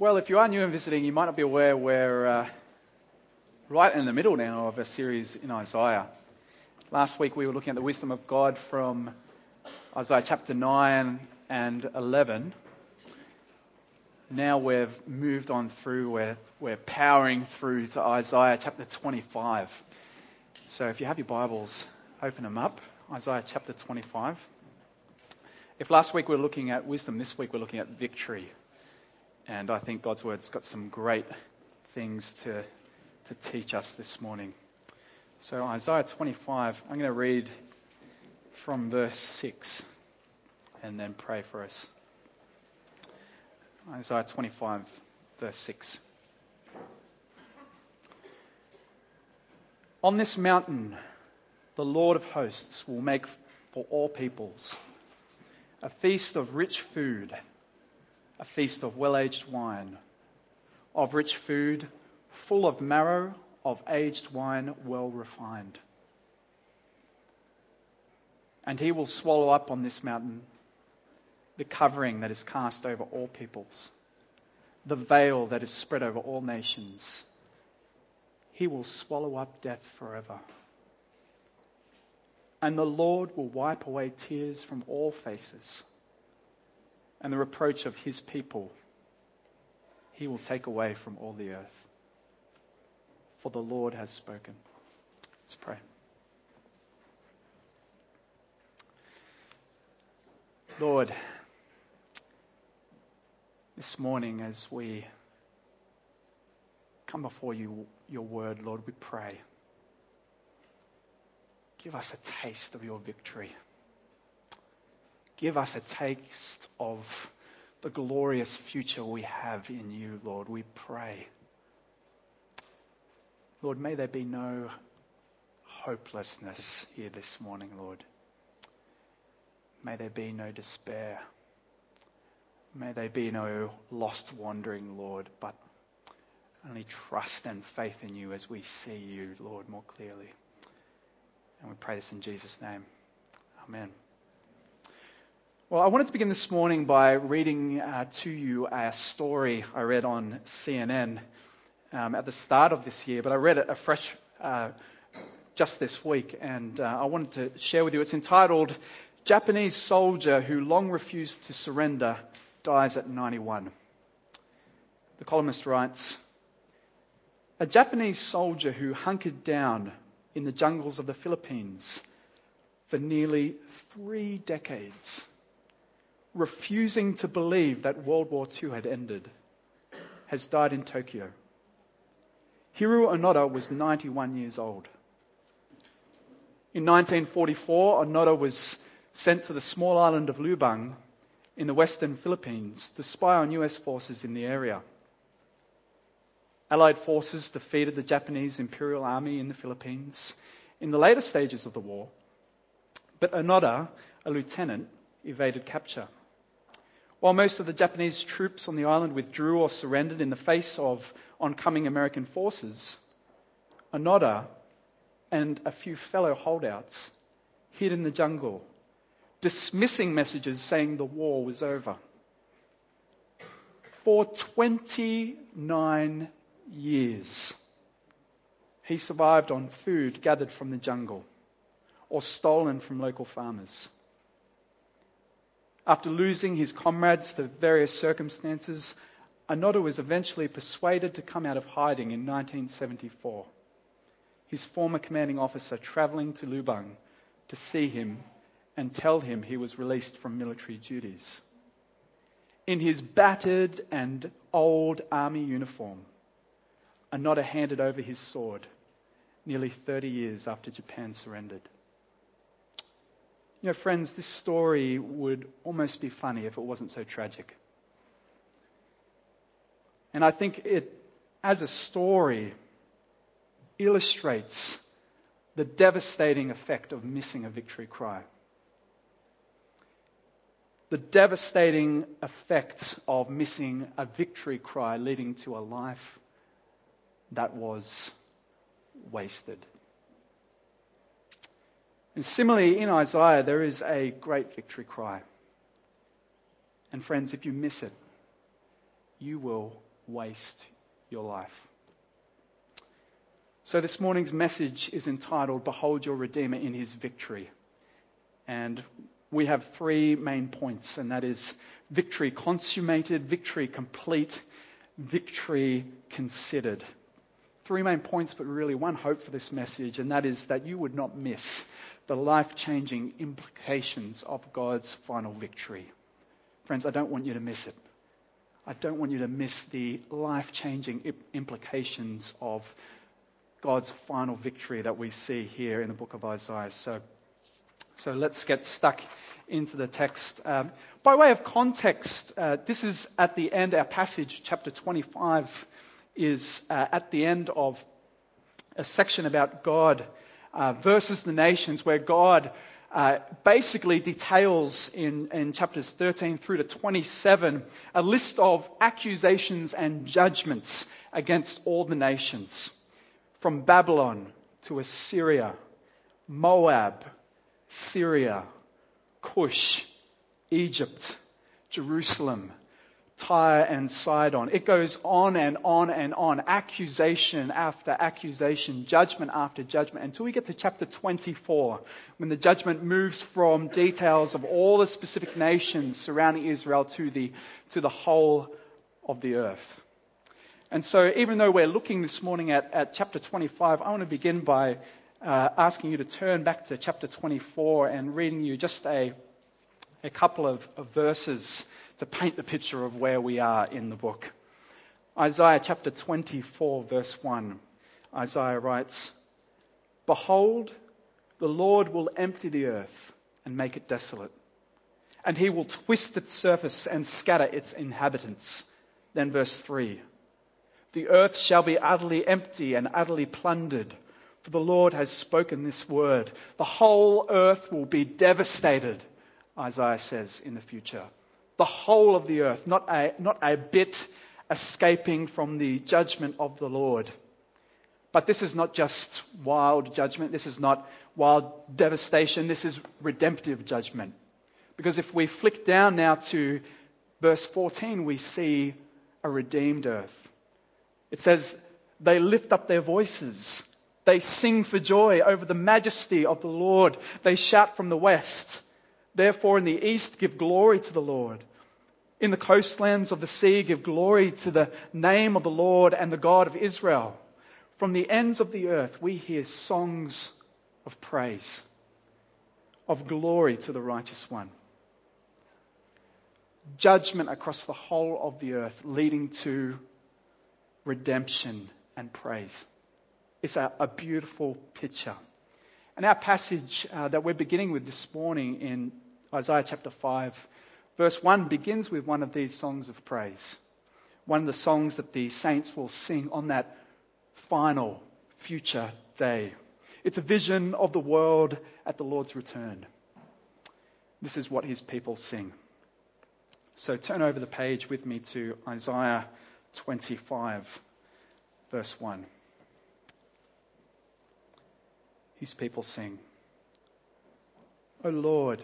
Well, if you are new and visiting, you might not be aware we're uh, right in the middle now of a series in Isaiah. Last week we were looking at the wisdom of God from Isaiah chapter 9 and 11. Now we've moved on through, we're, we're powering through to Isaiah chapter 25. So if you have your Bibles, open them up. Isaiah chapter 25. If last week we were looking at wisdom, this week we're looking at victory. And I think God's Word's got some great things to, to teach us this morning. So, Isaiah 25, I'm going to read from verse 6 and then pray for us. Isaiah 25, verse 6. On this mountain, the Lord of hosts will make for all peoples a feast of rich food a feast of well aged wine, of rich food, full of marrow, of aged wine well refined. And he will swallow up on this mountain the covering that is cast over all peoples, the veil that is spread over all nations. He will swallow up death forever. And the Lord will wipe away tears from all faces and the reproach of his people he will take away from all the earth. For the Lord has spoken. Let's pray. Lord, this morning as we come before you, your word, Lord, we pray. Give us a taste of your victory. Give us a taste of the glorious future we have in you, Lord. We pray. Lord, may there be no hopelessness here this morning, Lord. May there be no despair. May there be no lost wandering, Lord, but only trust and faith in you as we see you, Lord, more clearly. And we pray this in Jesus' name. Amen. Well, I wanted to begin this morning by reading uh, to you a story I read on CNN um, at the start of this year, but I read it afresh uh, just this week, and uh, I wanted to share with you. It's entitled Japanese Soldier Who Long Refused to Surrender Dies at 91. The columnist writes A Japanese soldier who hunkered down in the jungles of the Philippines for nearly three decades refusing to believe that World War II had ended, has died in Tokyo. Hiroo Onoda was 91 years old. In 1944, Onoda was sent to the small island of Lubang in the western Philippines to spy on US forces in the area. Allied forces defeated the Japanese Imperial Army in the Philippines in the later stages of the war, but Onoda, a lieutenant, evaded capture. While most of the Japanese troops on the island withdrew or surrendered in the face of oncoming American forces, Onoda and a few fellow holdouts hid in the jungle, dismissing messages saying the war was over. For 29 years, he survived on food gathered from the jungle or stolen from local farmers. After losing his comrades to various circumstances, Onoda was eventually persuaded to come out of hiding in 1974. His former commanding officer traveling to Lubang to see him and tell him he was released from military duties. In his battered and old army uniform, Onoda handed over his sword nearly 30 years after Japan surrendered. You know, friends, this story would almost be funny if it wasn't so tragic. And I think it, as a story, illustrates the devastating effect of missing a victory cry. The devastating effects of missing a victory cry leading to a life that was wasted. And similarly, in Isaiah, there is a great victory cry. And friends, if you miss it, you will waste your life. So, this morning's message is entitled Behold Your Redeemer in His Victory. And we have three main points, and that is victory consummated, victory complete, victory considered. Three main points, but really one hope for this message, and that is that you would not miss the life changing implications of God's final victory. Friends, I don't want you to miss it. I don't want you to miss the life changing implications of God's final victory that we see here in the book of Isaiah. So, so let's get stuck into the text. Um, by way of context, uh, this is at the end, our passage, chapter 25, is uh, at the end of a section about God uh, versus the nations, where God uh, basically details in, in chapters 13 through to 27 a list of accusations and judgments against all the nations from Babylon to Assyria, Moab, Syria, Cush, Egypt, Jerusalem, Tyre and Sidon. It goes on and on and on, accusation after accusation, judgment after judgment, until we get to chapter 24, when the judgment moves from details of all the specific nations surrounding Israel to the, to the whole of the earth. And so, even though we're looking this morning at, at chapter 25, I want to begin by uh, asking you to turn back to chapter 24 and reading you just a, a couple of, of verses to paint the picture of where we are in the book. Isaiah chapter 24, verse 1. Isaiah writes, Behold, the Lord will empty the earth and make it desolate, and he will twist its surface and scatter its inhabitants. Then, verse 3 the earth shall be utterly empty and utterly plundered, for the Lord has spoken this word. The whole earth will be devastated, Isaiah says in the future. The whole of the earth, not a, not a bit escaping from the judgment of the Lord. But this is not just wild judgment. This is not wild devastation. This is redemptive judgment. Because if we flick down now to verse 14, we see a redeemed earth. It says, they lift up their voices. They sing for joy over the majesty of the Lord. They shout from the west. Therefore, in the east, give glory to the Lord. In the coastlands of the sea, give glory to the name of the Lord and the God of Israel. From the ends of the earth, we hear songs of praise, of glory to the righteous one. Judgment across the whole of the earth, leading to redemption, and praise. It's a, a beautiful picture. And our passage uh, that we're beginning with this morning in Isaiah chapter 5, verse 1 begins with one of these songs of praise. One of the songs that the saints will sing on that final future day. It's a vision of the world at the Lord's return. This is what his people sing. So turn over the page with me to Isaiah 25, verse 1. His people sing, O Lord,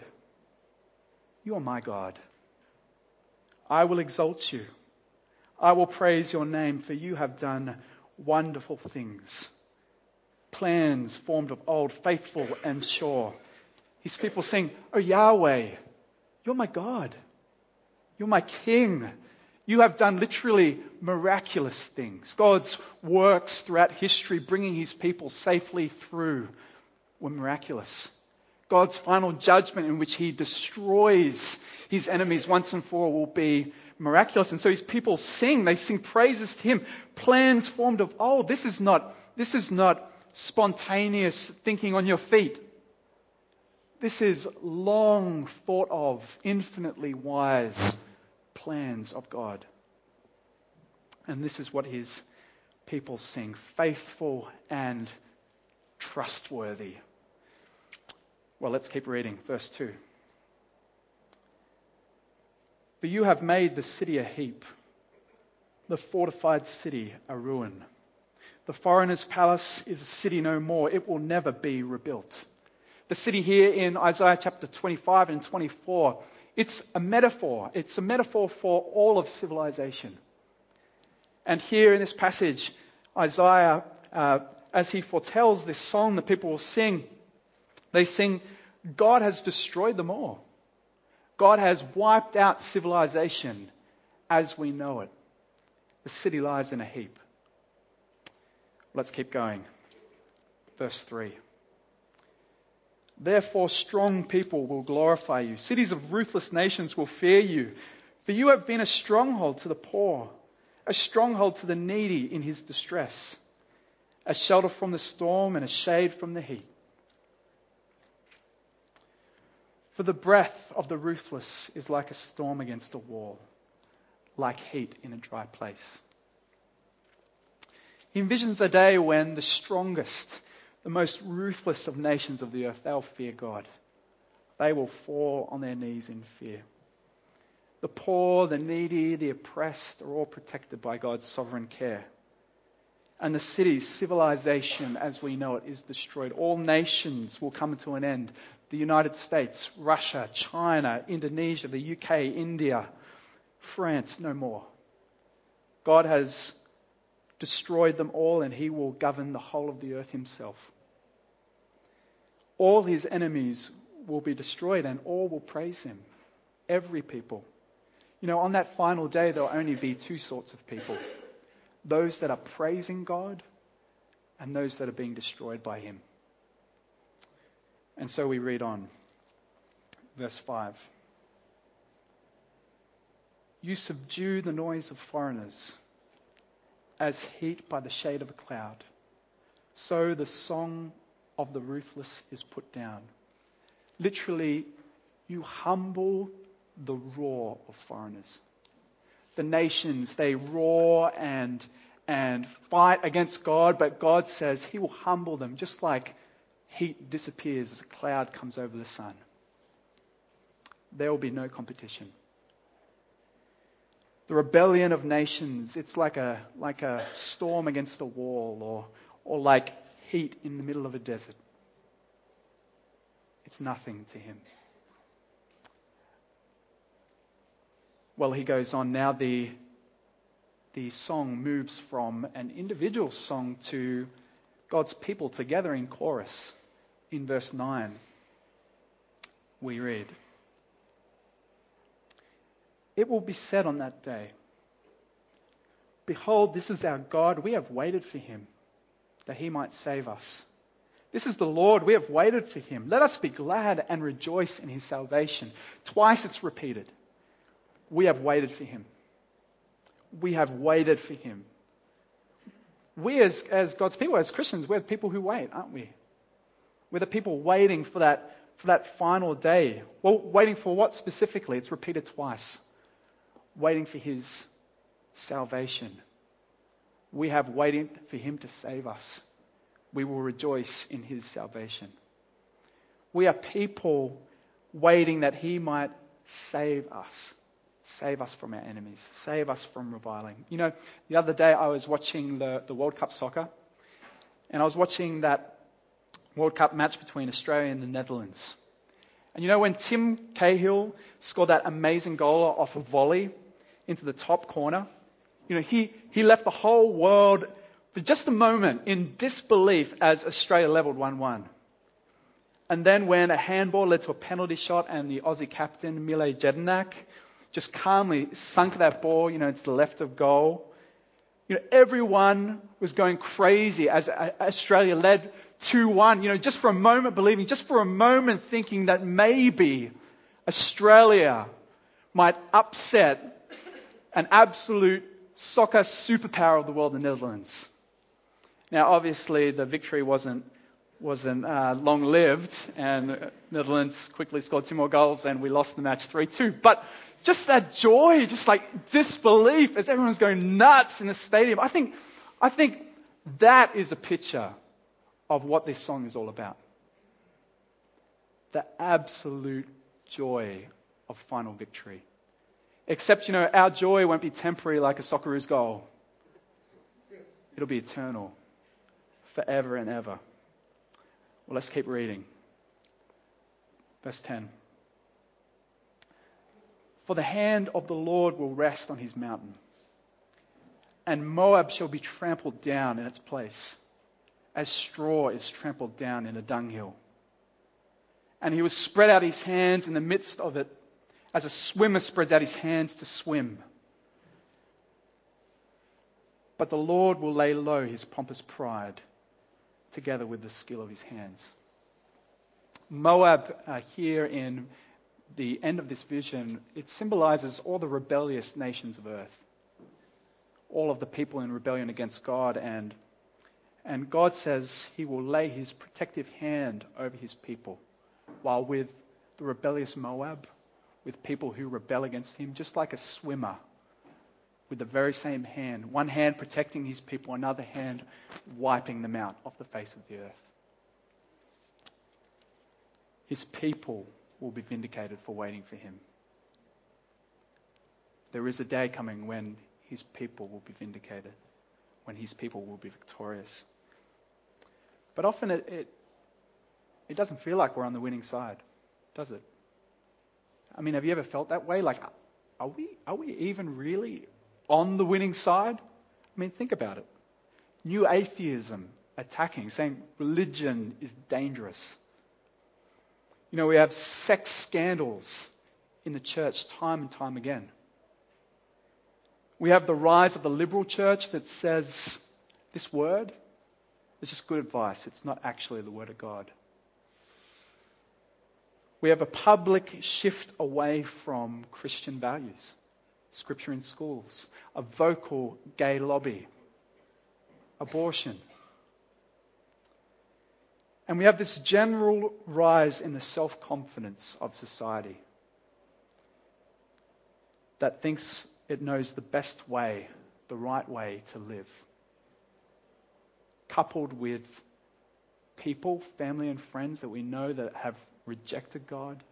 you are my God. I will exalt you. I will praise your name, for you have done wonderful things. Plans formed of old, faithful and sure. His people sing, O Yahweh, you're my God. You're my King. You have done literally miraculous things. God's works throughout history, bringing his people safely through, were miraculous. God's final judgment, in which he destroys his enemies once and for all, will be miraculous. And so his people sing, they sing praises to him. Plans formed of old. This is not, this is not spontaneous thinking on your feet. This is long thought of, infinitely wise plans of God. And this is what his people sing faithful and trustworthy. Well, let's keep reading. Verse 2. But you have made the city a heap, the fortified city a ruin. The foreigner's palace is a city no more. It will never be rebuilt. The city here in Isaiah chapter 25 and 24 it's a metaphor. It's a metaphor for all of civilization. And here in this passage, Isaiah, uh, as he foretells this song that people will sing, they sing, God has destroyed them all. God has wiped out civilization as we know it. The city lies in a heap. Let's keep going. Verse 3. Therefore, strong people will glorify you. Cities of ruthless nations will fear you. For you have been a stronghold to the poor, a stronghold to the needy in his distress, a shelter from the storm and a shade from the heat. For the breath of the ruthless is like a storm against a wall, like heat in a dry place. He envisions a day when the strongest, the most ruthless of nations of the earth, they'll fear God. They will fall on their knees in fear. The poor, the needy, the oppressed are all protected by God's sovereign care. And the city's civilization as we know it is destroyed. All nations will come to an end. The United States, Russia, China, Indonesia, the UK, India, France, no more. God has destroyed them all and he will govern the whole of the earth himself. All his enemies will be destroyed and all will praise him. Every people. You know, on that final day, there'll only be two sorts of people those that are praising God and those that are being destroyed by him. And so we read on. Verse 5. You subdue the noise of foreigners as heat by the shade of a cloud. So the song of the ruthless is put down. Literally, you humble the roar of foreigners. The nations, they roar and, and fight against God, but God says He will humble them just like heat disappears as a cloud comes over the sun. There will be no competition. The rebellion of nations, it's like a, like a storm against a wall or, or like heat in the middle of a desert. It's nothing to him. Well, he goes on now, the, the song moves from an individual song to God's people together in chorus. In verse 9, we read. It will be said on that day, Behold, this is our God. We have waited for him that he might save us. This is the Lord. We have waited for him. Let us be glad and rejoice in his salvation. Twice it's repeated. We have waited for him. We have waited for him. We, as, as God's people, as Christians, we're the people who wait, aren't we? We're the people waiting for that, for that final day. Well, waiting for what specifically? It's repeated twice waiting for his salvation. We have waiting for him to save us. We will rejoice in his salvation. We are people waiting that he might save us. Save us from our enemies. Save us from reviling. You know, the other day I was watching the, the World Cup soccer, and I was watching that World Cup match between Australia and the Netherlands. And you know, when Tim Cahill scored that amazing goal off a volley, into the top corner. You know, he, he left the whole world for just a moment in disbelief as Australia leveled 1 1. And then when a handball led to a penalty shot and the Aussie captain, Mile Jedinak, just calmly sunk that ball, you know, into the left of goal. You know, everyone was going crazy as Australia led 2-1, you know, just for a moment believing, just for a moment thinking that maybe Australia might upset an absolute soccer superpower of the world, the Netherlands. Now, obviously, the victory wasn't wasn't uh, long lived, and Netherlands quickly scored two more goals, and we lost the match three two. But just that joy, just like disbelief, as everyone's going nuts in the stadium. I think, I think that is a picture of what this song is all about. The absolute joy of final victory. Except, you know, our joy won't be temporary like a Socceroos goal. It'll be eternal, forever and ever. Well, let's keep reading. Verse 10. For the hand of the Lord will rest on his mountain and Moab shall be trampled down in its place, as straw is trampled down in a dunghill. And he will spread out his hands in the midst of it, as a swimmer spreads out his hands to swim. But the Lord will lay low his pompous pride together with the skill of his hands. Moab, uh, here in the end of this vision, it symbolizes all the rebellious nations of earth, all of the people in rebellion against God. And, and God says he will lay his protective hand over his people, while with the rebellious Moab, with people who rebel against him, just like a swimmer with the very same hand, one hand protecting his people, another hand wiping them out off the face of the earth. His people will be vindicated for waiting for him. There is a day coming when his people will be vindicated, when his people will be victorious. But often it, it, it doesn't feel like we're on the winning side, does it? I mean, have you ever felt that way? Like, are we, are we even really on the winning side? I mean, think about it. New atheism attacking, saying religion is dangerous. You know, we have sex scandals in the church time and time again. We have the rise of the liberal church that says this word is just good advice. It's not actually the word of God. We have a public shift away from Christian values, scripture in schools, a vocal gay lobby, abortion. And we have this general rise in the self confidence of society that thinks it knows the best way, the right way to live. Coupled with people, family, and friends that we know that have rejected God,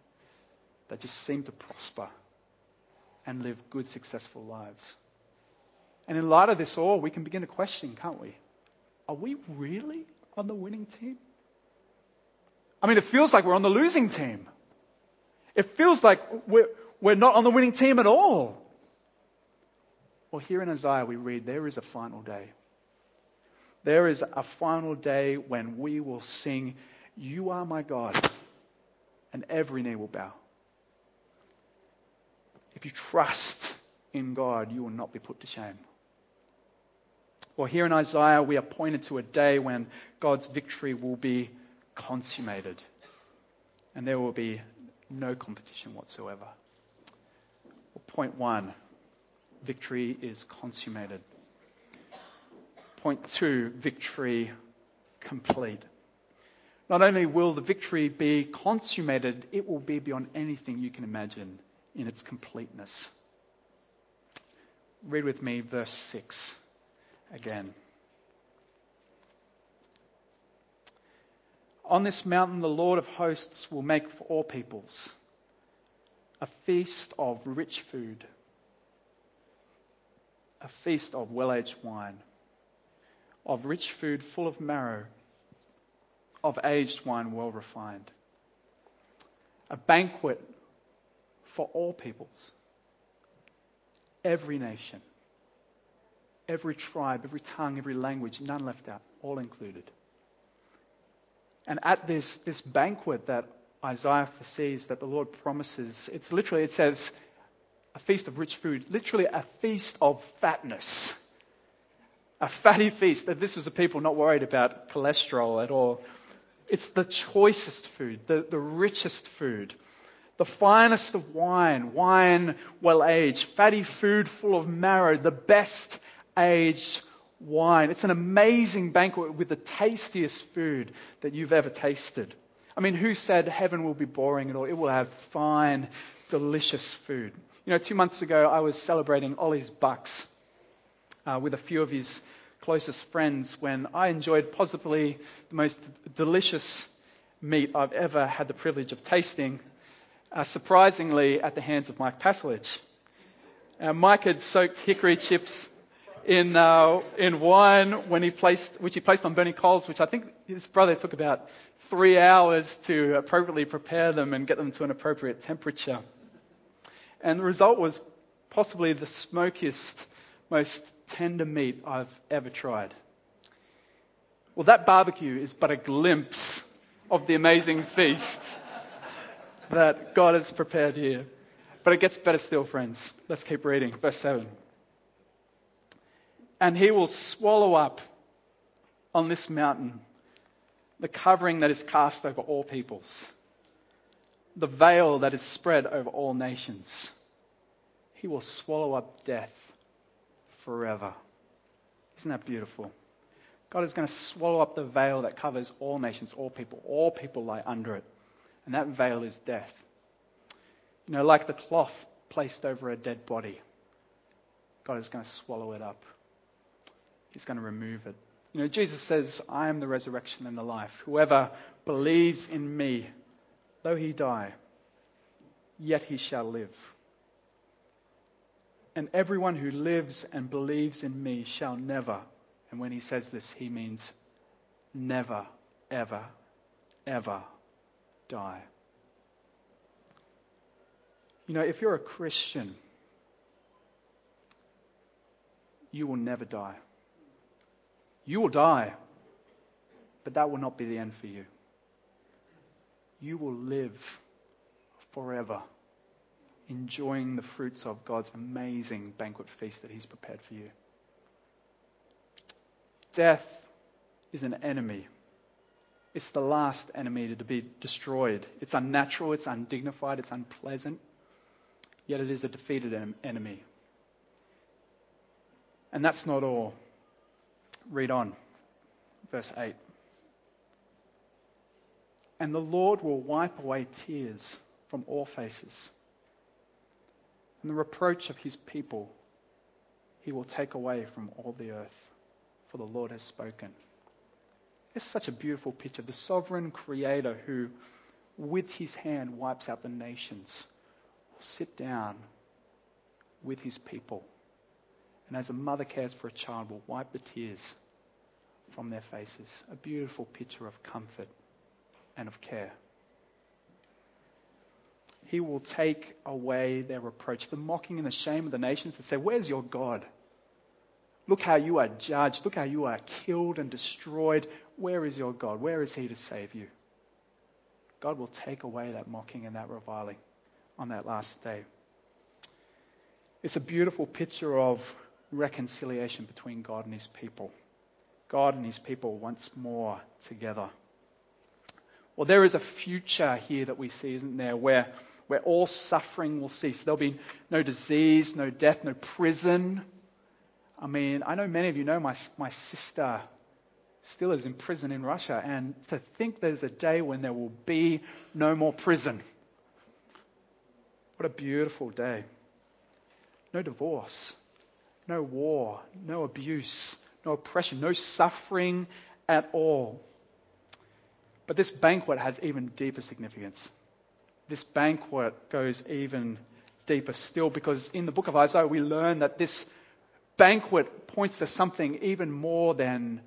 that just seem to prosper and live good, successful lives. And in light of this all, we can begin to question, can't we? Are we really on the winning team? I mean, it feels like we're on the losing team. It feels like we're, we're not on the winning team at all. Well, here in Isaiah, we read there is a final day. There is a final day when we will sing, You are my God, and every knee will bow. If you trust in God, you will not be put to shame. Well, here in Isaiah, we are pointed to a day when God's victory will be consummated. And there will be no competition whatsoever. Point one victory is consummated. Point two victory complete. Not only will the victory be consummated, it will be beyond anything you can imagine in its completeness. Read with me verse 6 again. On this mountain, the Lord of hosts will make for all peoples a feast of rich food, a feast of well aged wine, of rich food full of marrow, of aged wine well refined, a banquet for all peoples, every nation, every tribe, every tongue, every language, none left out, all included. And at this, this banquet that Isaiah foresees, that the Lord promises, it's literally, it says, a feast of rich food, literally a feast of fatness. A fatty feast. That this was a people not worried about cholesterol at all. It's the choicest food, the, the richest food, the finest of wine, wine well aged, fatty food full of marrow, the best aged wine. It's an amazing banquet with the tastiest food that you've ever tasted. I mean, who said heaven will be boring at all? It will have fine, delicious food. You know, two months ago, I was celebrating Ollie's Bucks uh, with a few of his closest friends when I enjoyed possibly the most delicious meat I've ever had the privilege of tasting, uh, surprisingly at the hands of Mike Passalich. Uh, Mike had soaked hickory chips in, uh, in wine when he placed, which he placed on burning coals, which I think his brother took about three hours to appropriately prepare them and get them to an appropriate temperature. And the result was possibly the smokiest, most tender meat I've ever tried. Well, that barbecue is but a glimpse of the amazing feast that God has prepared here. But it gets better still, friends. Let's keep reading. Verse 7. And he will swallow up on this mountain the covering that is cast over all peoples, the veil that is spread over all nations. He will swallow up death forever. Isn't that beautiful? God is going to swallow up the veil that covers all nations, all people. All people lie under it. And that veil is death. You know, like the cloth placed over a dead body, God is going to swallow it up. He's going to remove it. You know, Jesus says, I am the resurrection and the life. Whoever believes in me, though he die, yet he shall live. And everyone who lives and believes in me shall never, and when he says this, he means never, ever, ever die. You know, if you're a Christian, you will never die. You will die, but that will not be the end for you. You will live forever, enjoying the fruits of God's amazing banquet feast that He's prepared for you. Death is an enemy. It's the last enemy to be destroyed. It's unnatural, it's undignified, it's unpleasant, yet it is a defeated enemy. And that's not all. Read on, verse 8. And the Lord will wipe away tears from all faces, and the reproach of his people he will take away from all the earth for the Lord has spoken. It's such a beautiful picture. The sovereign creator who, with his hand, wipes out the nations, will sit down with his people. And as a mother cares for a child, will wipe the tears from their faces. A beautiful picture of comfort and of care. He will take away their reproach, the mocking and the shame of the nations that say, Where's your God? Look how you are judged. Look how you are killed and destroyed. Where is your God? Where is He to save you? God will take away that mocking and that reviling on that last day. It's a beautiful picture of reconciliation between God and His people. God and His people once more together. Well, there is a future here that we see, isn't there, where, where all suffering will cease. There'll be no disease, no death, no prison, I mean, I know many of you know my, my sister still is in prison in Russia, and to think there's a day when there will be no more prison. What a beautiful day. No divorce, no war, no abuse, no oppression, no suffering at all. But this banquet has even deeper significance. This banquet goes even deeper still because in the book of Isaiah we learn that this banquet points to something even more than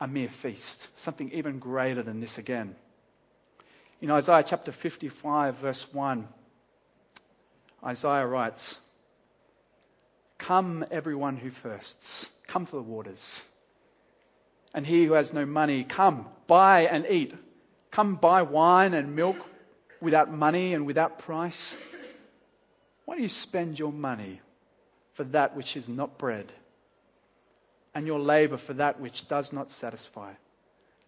a mere feast, something even greater than this again. In Isaiah chapter 55, verse 1, Isaiah writes, Come, everyone who thirsts, come to the waters. And he who has no money, come, buy and eat. Come buy wine and milk without money and without price. Why do you spend your money for that which is not bread, and your labor for that which does not satisfy.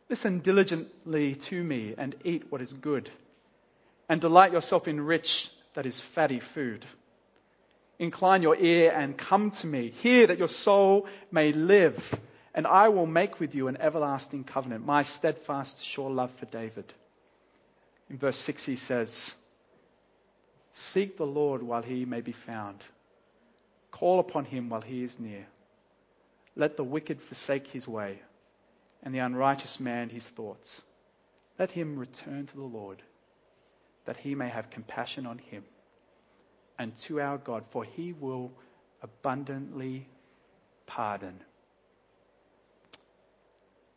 Listen diligently to me and eat what is good, and delight yourself in rich, that is fatty food. Incline your ear and come to me. Hear that your soul may live, and I will make with you an everlasting covenant, my steadfast, sure love for David. In verse 6, he says, Seek the Lord while he may be found Call upon him while he is near. Let the wicked forsake his way, and the unrighteous man his thoughts. Let him return to the Lord, that he may have compassion on him, and to our God, for he will abundantly pardon.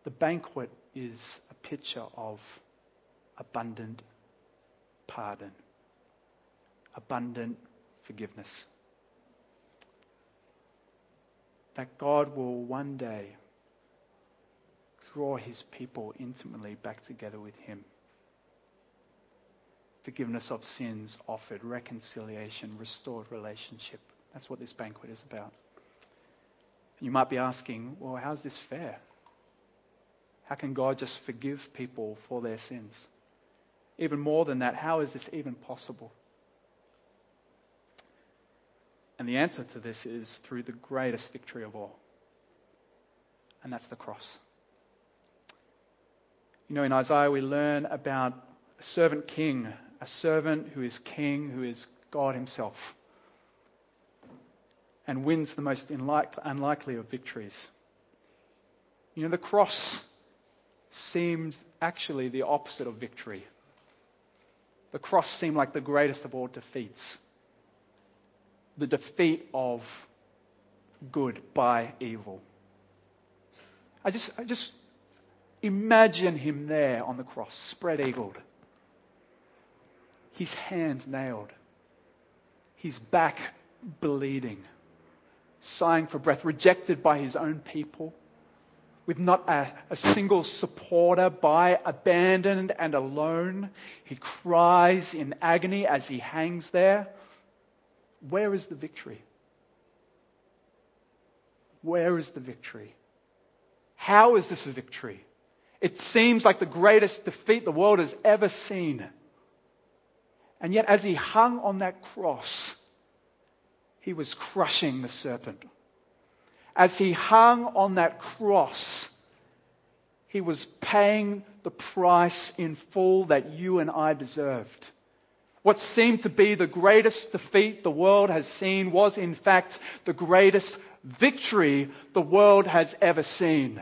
The banquet is a picture of abundant pardon, abundant forgiveness. that God will one day draw his people intimately back together with him. Forgiveness of sins offered, reconciliation, restored relationship. That's what this banquet is about. You might be asking, well, how's this fair? How can God just forgive people for their sins? Even more than that, how is this even possible? And the answer to this is through the greatest victory of all, and that's the cross. You know, in Isaiah, we learn about a servant king, a servant who is king, who is God himself, and wins the most unlikely of victories. You know, the cross seemed actually the opposite of victory. The cross seemed like the greatest of all defeats the defeat of good by evil. I just, I just imagine him there on the cross, spread eagled, his hands nailed, his back bleeding, sighing for breath, rejected by his own people, with not a, a, single supporter by, abandoned and alone. He cries in agony as he hangs there. Where is the victory? Where is the victory? How is this a victory? It seems like the greatest defeat the world has ever seen. And yet, as he hung on that cross, he was crushing the serpent. As he hung on that cross, he was paying the price in full that you and I deserved. What seemed to be the greatest defeat the world has seen was, in fact, the greatest victory the world has ever seen.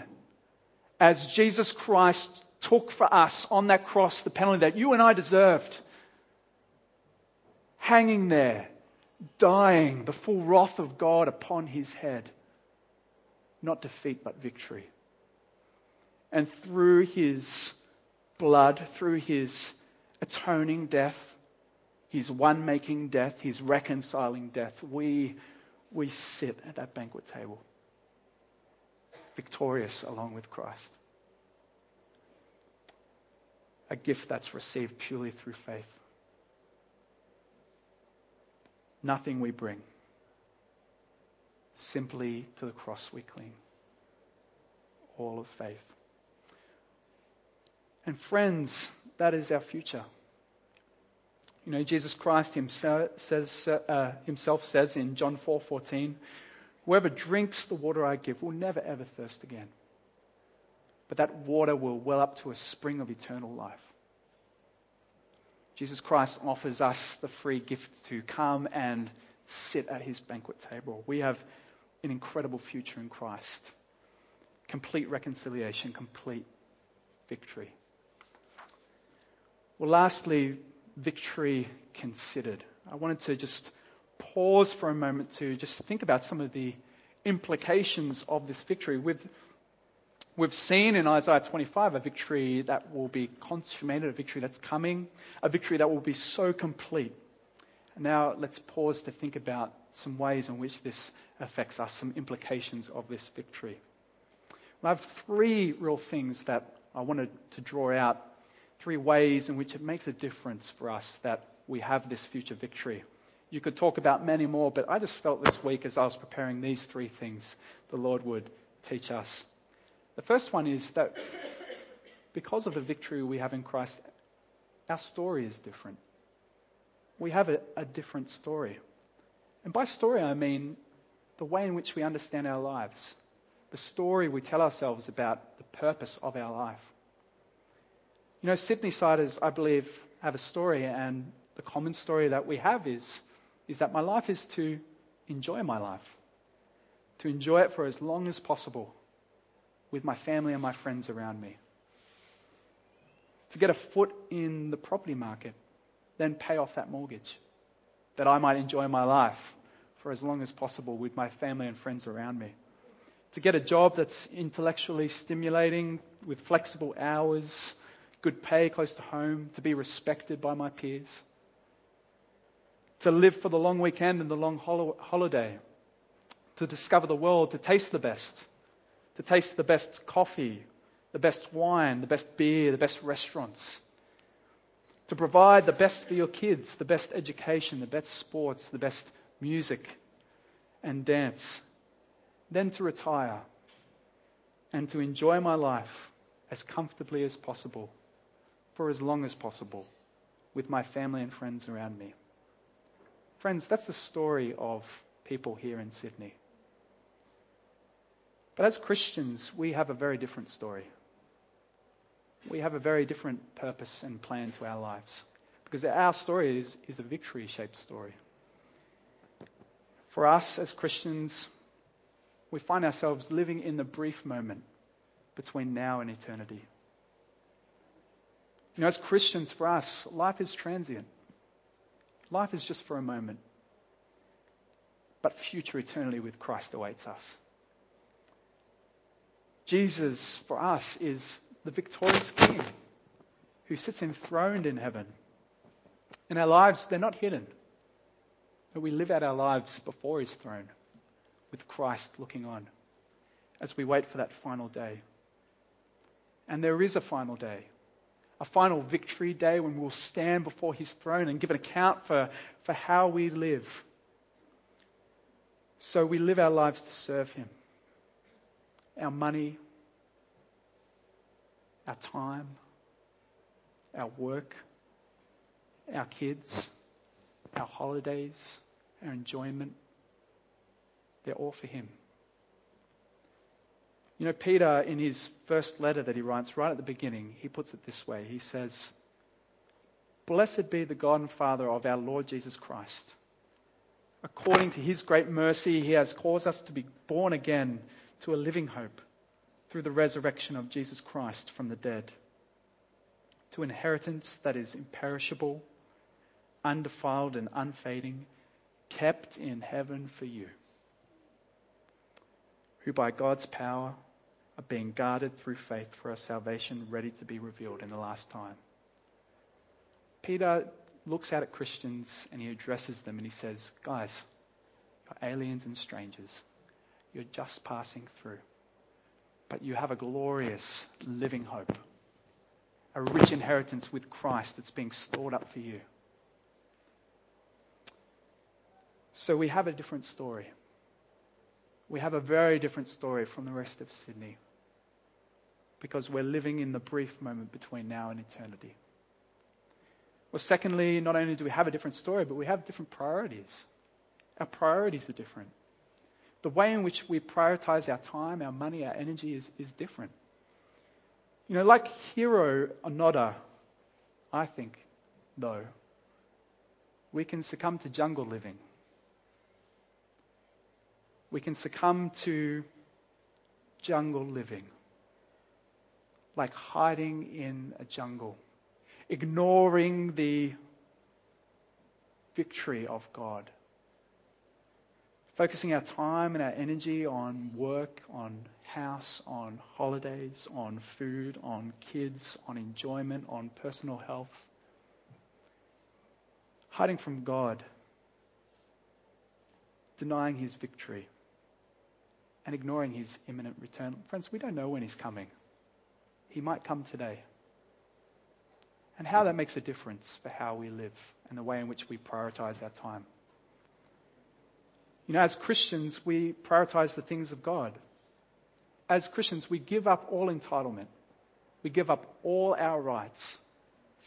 As Jesus Christ took for us on that cross the penalty that you and I deserved, hanging there, dying, the full wrath of God upon his head. Not defeat, but victory. And through his blood, through his atoning death, his one making death, his reconciling death, we, we sit at that banquet table, victorious along with Christ. A gift that's received purely through faith. Nothing we bring, simply to the cross we cling. All of faith. And friends, that is our future. You know, Jesus Christ himself says, uh, himself says in John 4:14, "Whoever drinks the water I give will never ever thirst again, but that water will well up to a spring of eternal life." Jesus Christ offers us the free gift to come and sit at his banquet table. We have an incredible future in Christ. Complete reconciliation, complete victory. Well, lastly, victory considered. I wanted to just pause for a moment to just think about some of the implications of this victory. We've, we've seen in Isaiah 25 a victory that will be consummated, a victory that's coming, a victory that will be so complete. Now let's pause to think about some ways in which this affects us, some implications of this victory. I have three real things that I wanted to draw out three ways in which it makes a difference for us that we have this future victory. You could talk about many more, but I just felt this week as I was preparing these three things the Lord would teach us. The first one is that because of the victory we have in Christ, our story is different. We have a, a different story. And by story, I mean the way in which we understand our lives, the story we tell ourselves about the purpose of our life. You know, Sydney-siders, I believe, have a story, and the common story that we have is, is that my life is to enjoy my life, to enjoy it for as long as possible with my family and my friends around me, to get a foot in the property market, then pay off that mortgage, that I might enjoy my life for as long as possible with my family and friends around me. To get a job that's intellectually stimulating with flexible hours, good pay close to home, to be respected by my peers, to live for the long weekend and the long holiday, to discover the world, to taste the best, to taste the best coffee, the best wine, the best beer, the best restaurants, to provide the best for your kids, the best education, the best sports, the best music and dance, then to retire and to enjoy my life as comfortably as possible for as long as possible with my family and friends around me. Friends, that's the story of people here in Sydney. But as Christians, we have a very different story. We have a very different purpose and plan to our lives. Because our story is, is a victory shaped story. For us as Christians, we find ourselves living in the brief moment between now and eternity. You know, as Christians, for us, life is transient. Life is just for a moment. But future eternity with Christ awaits us. Jesus, for us, is the victorious King who sits enthroned in heaven. And our lives, they're not hidden. But we live out our lives before his throne with Christ looking on as we wait for that final day. And there is a final day, a final victory day when we'll stand before his throne and give an account for, for how we live. So we live our lives to serve him. Our money, our time, our work, our kids, our holidays, our enjoyment, they're all for Him. You know, Peter, in his first letter that he writes right at the beginning, he puts it this way He says, Blessed be the God and Father of our Lord Jesus Christ. According to his great mercy, he has caused us to be born again to a living hope through the resurrection of Jesus Christ from the dead, to inheritance that is imperishable, undefiled, and unfading, kept in heaven for you who by God's power are being guarded through faith for a salvation ready to be revealed in the last time. Peter looks out at Christians and he addresses them and he says, Guys, you're aliens and strangers. You're just passing through. But you have a glorious living hope, a rich inheritance with Christ that's being stored up for you. So we have a different story we have a very different story from the rest of Sydney because we're living in the brief moment between now and eternity. Well, secondly, not only do we have a different story, but we have different priorities. Our priorities are different. The way in which we prioritize our time, our money, our energy is, is different. You know, like Hiroo Onoda, I think, though, we can succumb to jungle living we can succumb to jungle living, like hiding in a jungle, ignoring the victory of God. Focusing our time and our energy on work, on house, on holidays, on food, on kids, on enjoyment, on personal health. Hiding from God, denying his victory and ignoring his imminent return. Friends, we don't know when he's coming. He might come today. And how that makes a difference for how we live and the way in which we prioritize our time. You know, as Christians, we prioritize the things of God. As Christians, we give up all entitlement. We give up all our rights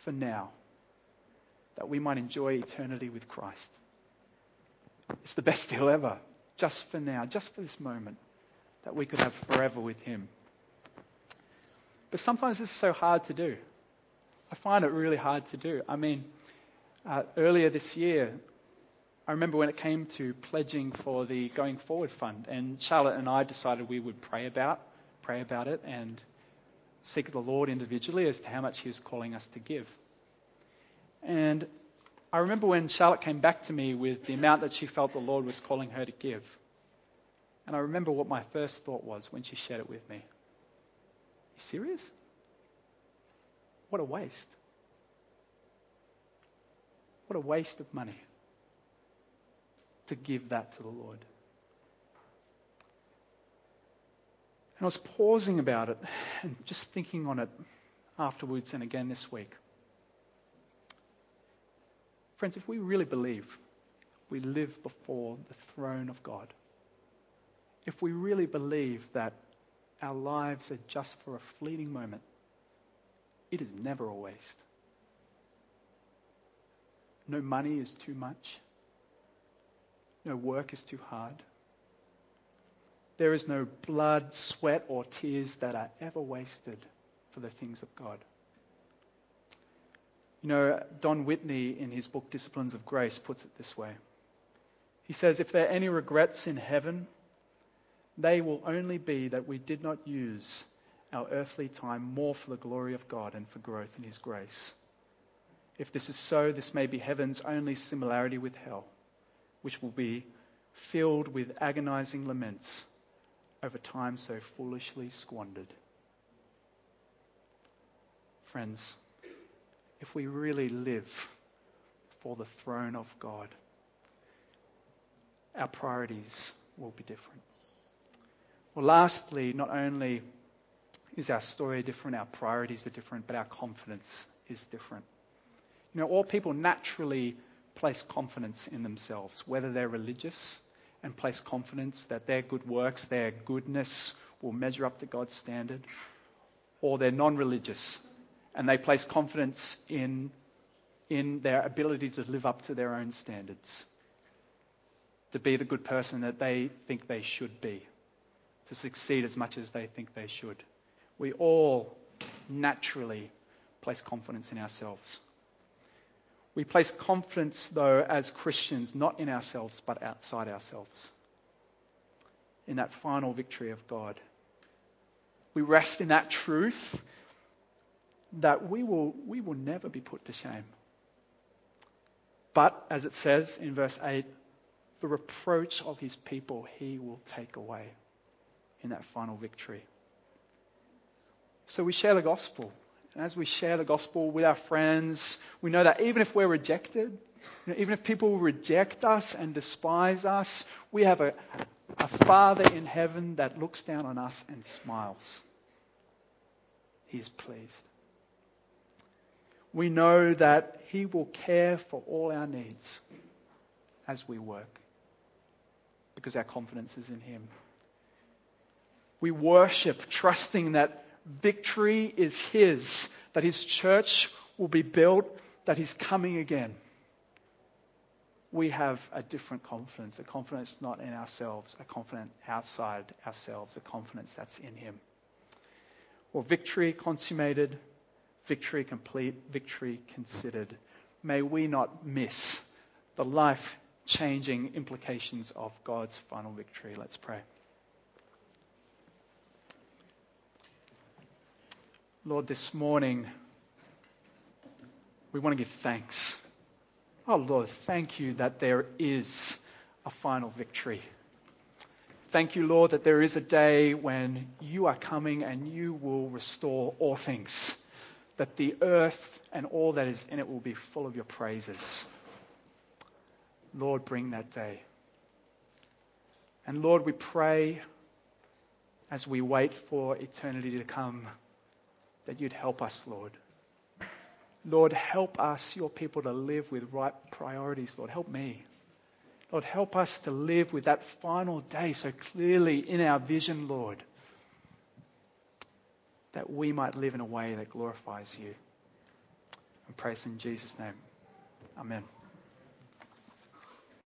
for now that we might enjoy eternity with Christ. It's the best deal ever just for now, just for this moment, that we could have forever with Him. But sometimes this is so hard to do. I find it really hard to do. I mean, uh, earlier this year, I remember when it came to pledging for the Going Forward Fund, and Charlotte and I decided we would pray about, pray about it, and seek the Lord individually as to how much He was calling us to give. And I remember when Charlotte came back to me with the amount that she felt the Lord was calling her to give. And I remember what my first thought was when she shared it with me. Are You serious? What a waste. What a waste of money to give that to the Lord. And I was pausing about it and just thinking on it afterwards and again this week. Friends, if we really believe we live before the throne of God, if we really believe that our lives are just for a fleeting moment, it is never a waste. No money is too much. No work is too hard. There is no blood, sweat, or tears that are ever wasted for the things of God. You know, Don Whitney, in his book Disciplines of Grace, puts it this way He says, If there are any regrets in heaven, they will only be that we did not use our earthly time more for the glory of God and for growth in His grace. If this is so, this may be heaven's only similarity with hell, which will be filled with agonizing laments over time so foolishly squandered. Friends, if we really live for the throne of God, our priorities will be different. Well, lastly, not only is our story different, our priorities are different, but our confidence is different. You know, all people naturally place confidence in themselves, whether they're religious and place confidence that their good works, their goodness will measure up to God's standard, or they're non religious and they place confidence in, in their ability to live up to their own standards, to be the good person that they think they should be, to succeed as much as they think they should. We all naturally place confidence in ourselves. We place confidence, though, as Christians, not in ourselves, but outside ourselves, in that final victory of God. We rest in that truth that we will, we will never be put to shame. But, as it says in verse 8, the reproach of his people he will take away in that final victory. So we share the gospel. And as we share the gospel with our friends, we know that even if we're rejected, you know, even if people reject us and despise us, we have a, a Father in heaven that looks down on us and smiles. He is pleased. We know that He will care for all our needs as we work because our confidence is in Him. We worship trusting that victory is His, that His church will be built, that He's coming again. We have a different confidence, a confidence not in ourselves, a confidence outside ourselves, a confidence that's in Him. Well, victory consummated, victory complete, victory considered. May we not miss the life changing implications of God's final victory. Let's pray. Lord, this morning we want to give thanks. Oh, Lord, thank you that there is a final victory. Thank you, Lord, that there is a day when you are coming and you will restore all things, that the earth and all that is in it will be full of your praises. Lord, bring that day. And Lord, we pray as we wait for eternity to come that you'd help us, Lord. Lord, help us, your people, to live with right priorities. Lord, help me. Lord, help us to live with that final day so clearly in our vision, Lord, that we might live in a way that glorifies you. And praise in Jesus' name. Amen.